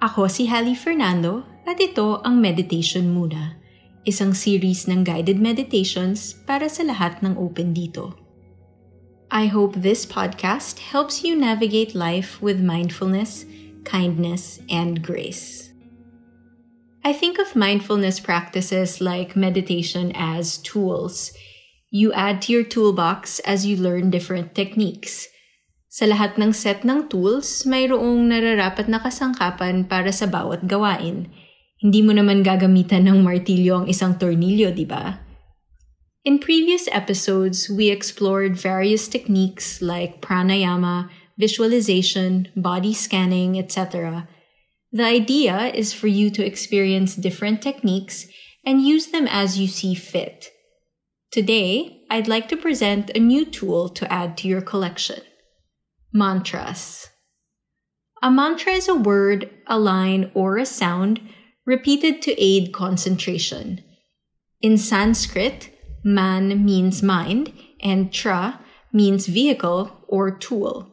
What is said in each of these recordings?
Ako si Hallie Fernando at ito ang Meditation Muna, isang series ng guided meditations para sa lahat ng open dito. I hope this podcast helps you navigate life with mindfulness, kindness, and grace. I think of mindfulness practices like meditation as tools. You add to your toolbox as you learn different techniques – Sa lahat ng set ng tools, mayroong nararapat na kasangkapan para sa bawat gawain. Hindi mo naman gagamitan ng martilyo ang isang tornilyo, di ba? In previous episodes, we explored various techniques like pranayama, visualization, body scanning, etc. The idea is for you to experience different techniques and use them as you see fit. Today, I'd like to present a new tool to add to your collection. Mantras. A mantra is a word, a line, or a sound repeated to aid concentration. In Sanskrit, man means mind and tra means vehicle or tool.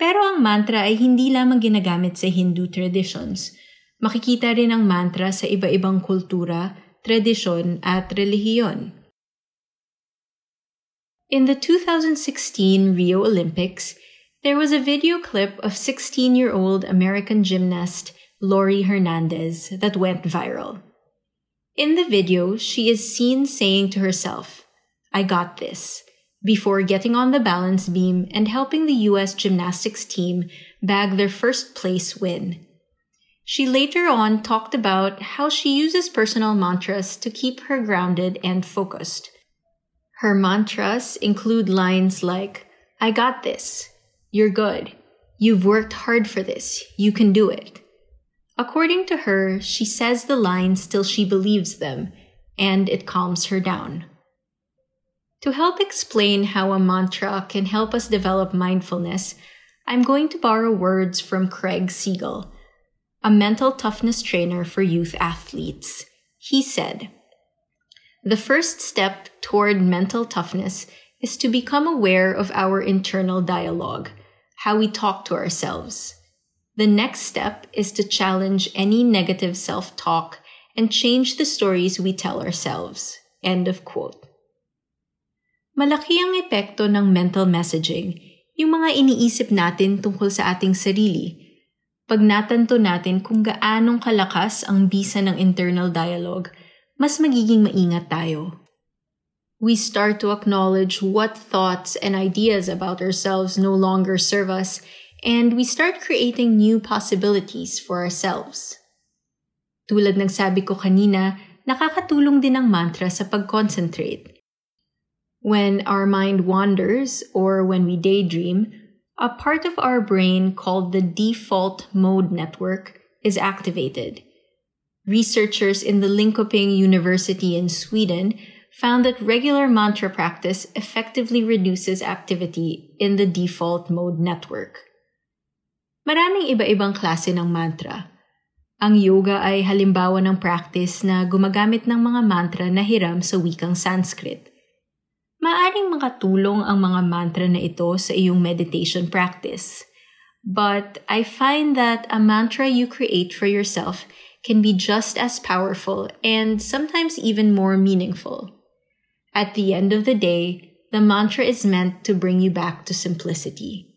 Pero ang mantra ay hindi lamang ginagamit sa Hindu traditions. Makikita rin ang mantra sa iba-ibang kultura, tradisyon at relihiyon. In the 2016 Rio Olympics, There was a video clip of 16 year old American gymnast Laurie Hernandez that went viral. In the video, she is seen saying to herself, I got this, before getting on the balance beam and helping the US gymnastics team bag their first place win. She later on talked about how she uses personal mantras to keep her grounded and focused. Her mantras include lines like, I got this, you're good. You've worked hard for this. You can do it. According to her, she says the lines till she believes them, and it calms her down. To help explain how a mantra can help us develop mindfulness, I'm going to borrow words from Craig Sigl, a mental toughness trainer for youth athletes. He said, The first step toward mental toughness is to become aware of our internal dialogue how we talk to ourselves. The next step is to challenge any negative self talk and change the stories we tell ourselves. End of quote. Malaki ang epekto ng mental messaging, yung mga iniisip natin tungkol sa ating sarili. Pag natanto natin kung gaanong kalakas ang bisa ng internal dialogue, mas magiging maingat tayo we start to acknowledge what thoughts and ideas about ourselves no longer serve us, and we start creating new possibilities for ourselves. Tulad ng sabi ko kanina, nakakatulong din ang mantra sa pag-concentrate. When our mind wanders or when we daydream, a part of our brain called the default mode network is activated. Researchers in the Linköping University in Sweden found that regular mantra practice effectively reduces activity in the default mode network. Maraming iba-ibang klase ng mantra. Ang yoga ay halimbawa ng practice na gumagamit ng mga mantra na hiram sa wikang Sanskrit. Maaring makatulong ang mga mantra na ito sa iyong meditation practice. But I find that a mantra you create for yourself can be just as powerful and sometimes even more meaningful. At the end of the day, the mantra is meant to bring you back to simplicity.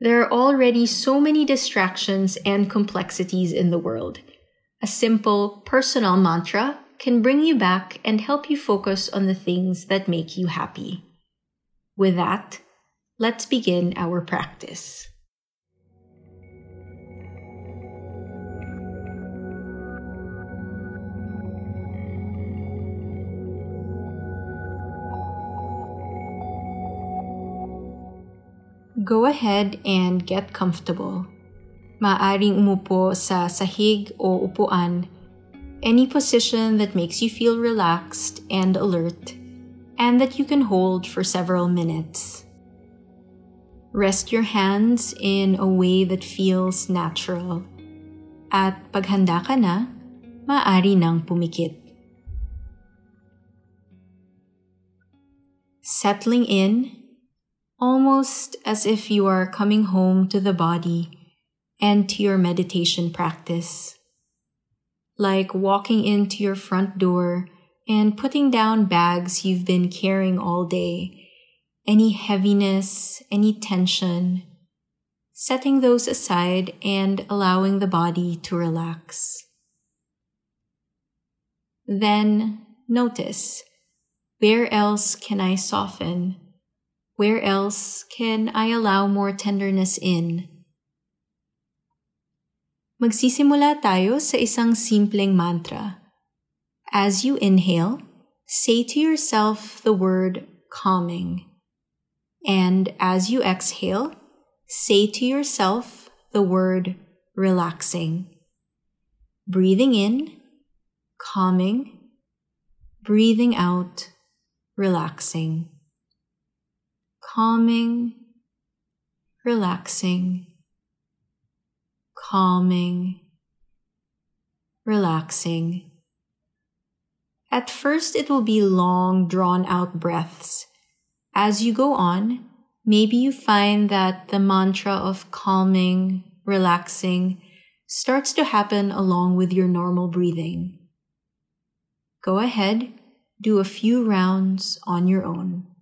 There are already so many distractions and complexities in the world. A simple, personal mantra can bring you back and help you focus on the things that make you happy. With that, let's begin our practice. Go ahead and get comfortable. Maaring umupo sa sahig o upuan, any position that makes you feel relaxed and alert, and that you can hold for several minutes. Rest your hands in a way that feels natural. At paghanda ka na, maaari nang pumikit. Settling in almost as if you are coming home to the body and to your meditation practice. Like walking into your front door and putting down bags you've been carrying all day, any heaviness, any tension, setting those aside and allowing the body to relax. Then notice where else can I soften? Where else can I allow more tenderness in? Magsisimula tayo sa isang simpleng mantra. As you inhale, say to yourself the word calming. And as you exhale, say to yourself the word relaxing. Breathing in, calming. Breathing out, relaxing. Calming, relaxing, calming, relaxing. At first, it will be long, drawn out breaths. As you go on, maybe you find that the mantra of calming, relaxing starts to happen along with your normal breathing. Go ahead, do a few rounds on your own.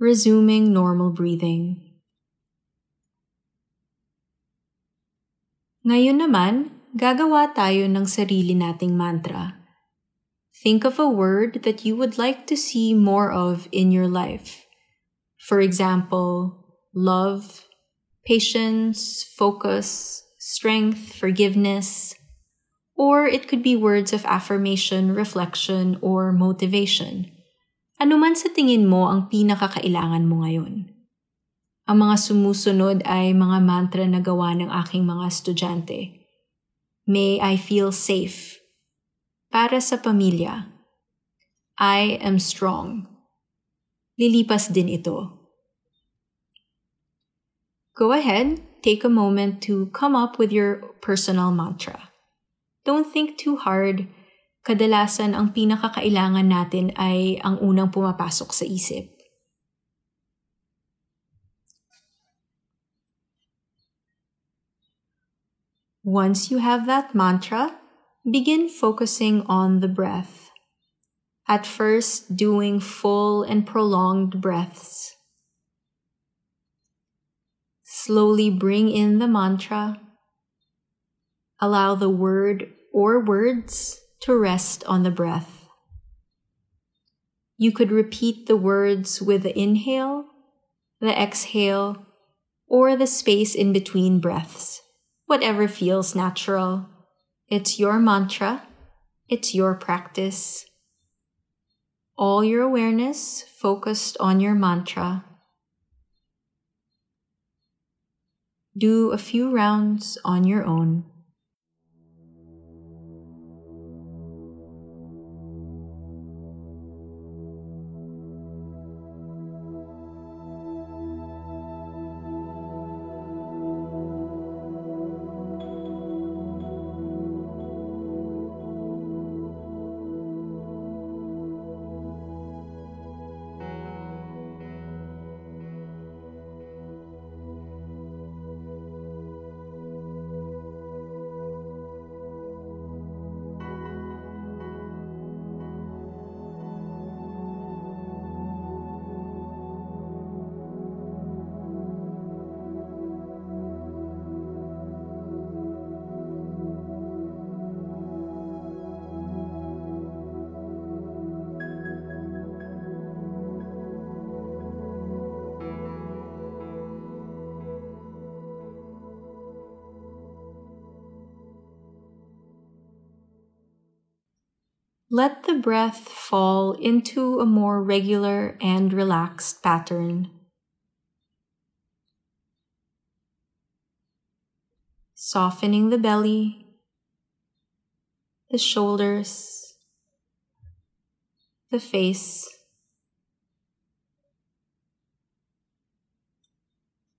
Resuming normal breathing. Ngayon naman, gagawa tayo ng sarili nating mantra. Think of a word that you would like to see more of in your life. For example, love, patience, focus, strength, forgiveness, or it could be words of affirmation, reflection, or motivation. Ano man sa tingin mo ang pinakakailangan mo ngayon? Ang mga sumusunod ay mga mantra na gawa ng aking mga estudyante. May I feel safe. Para sa pamilya. I am strong. Lilipas din ito. Go ahead, take a moment to come up with your personal mantra. Don't think too hard kadalasan ang pinakakailangan natin ay ang unang pumapasok sa isip. Once you have that mantra, begin focusing on the breath. At first, doing full and prolonged breaths. Slowly bring in the mantra. Allow the word or words to rest on the breath. You could repeat the words with the inhale the exhale, or the space in between breaths, whatever feels natural. It's your mantra, it's your practice. All your awareness focused on your mantra. Do a few rounds on your own. Let the breath fall into a more regular and relaxed pattern. Softening the belly, the shoulders, the face.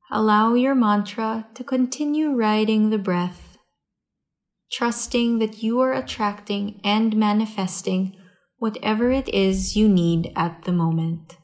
Allow your mantra to continue riding the breath trusting that you are attracting and manifesting whatever it is you need at the moment.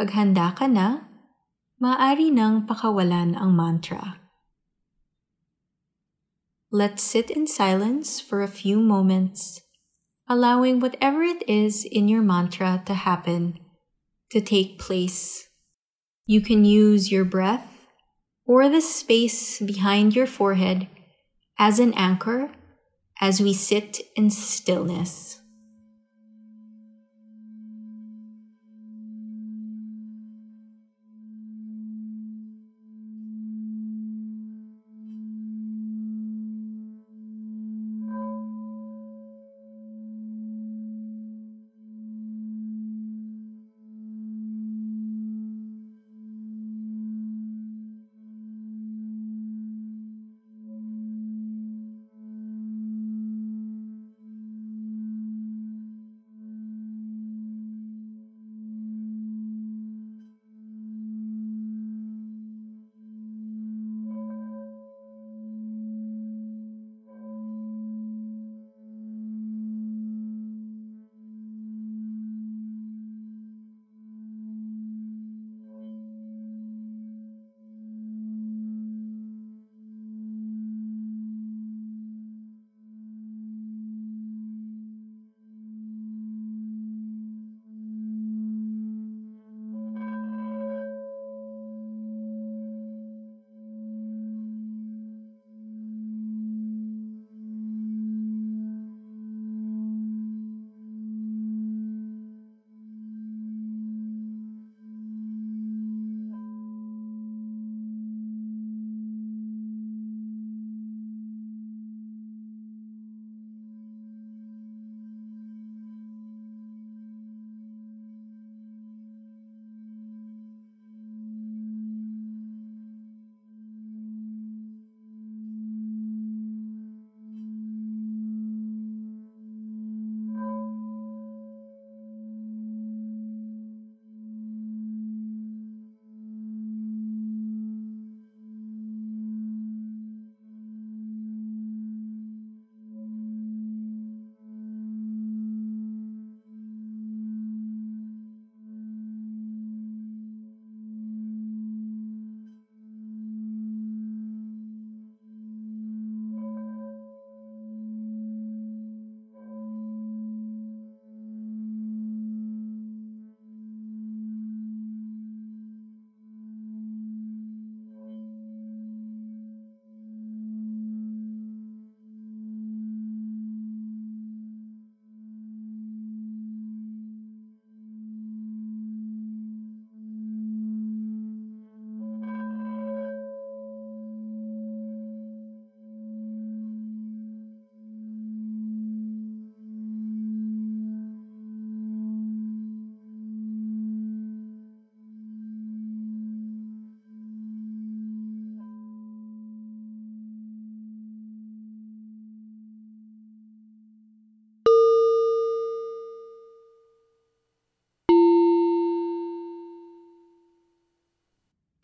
Paghanda ka na, maaari nang pakawalan ang mantra. Let's sit in silence for a few moments, allowing whatever it is in your mantra to happen, to take place. You can use your breath or the space behind your forehead as an anchor as we sit in stillness.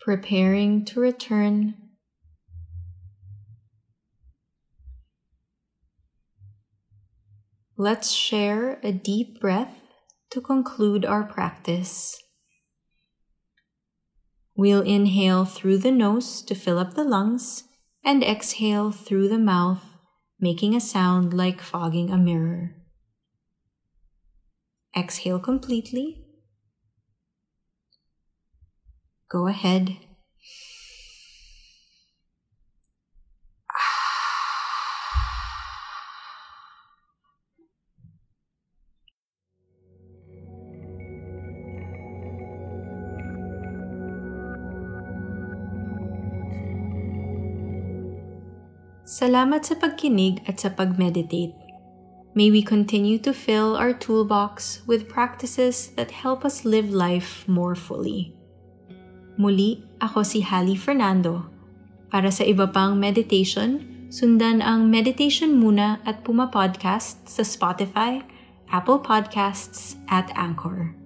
Preparing to return. Let's share a deep breath to conclude our practice. We'll inhale through the nose to fill up the lungs and exhale through the mouth, making a sound like fogging a mirror. Exhale completely. Go ahead. Salamat sa pagkinig at sa pag-meditate. May we continue to fill our toolbox with practices that help us live life more fully. Muli, ako si Hali Fernando. Para sa iba pang meditation, sundan ang Meditation Muna at Puma Podcast sa Spotify, Apple Podcasts at Anchor.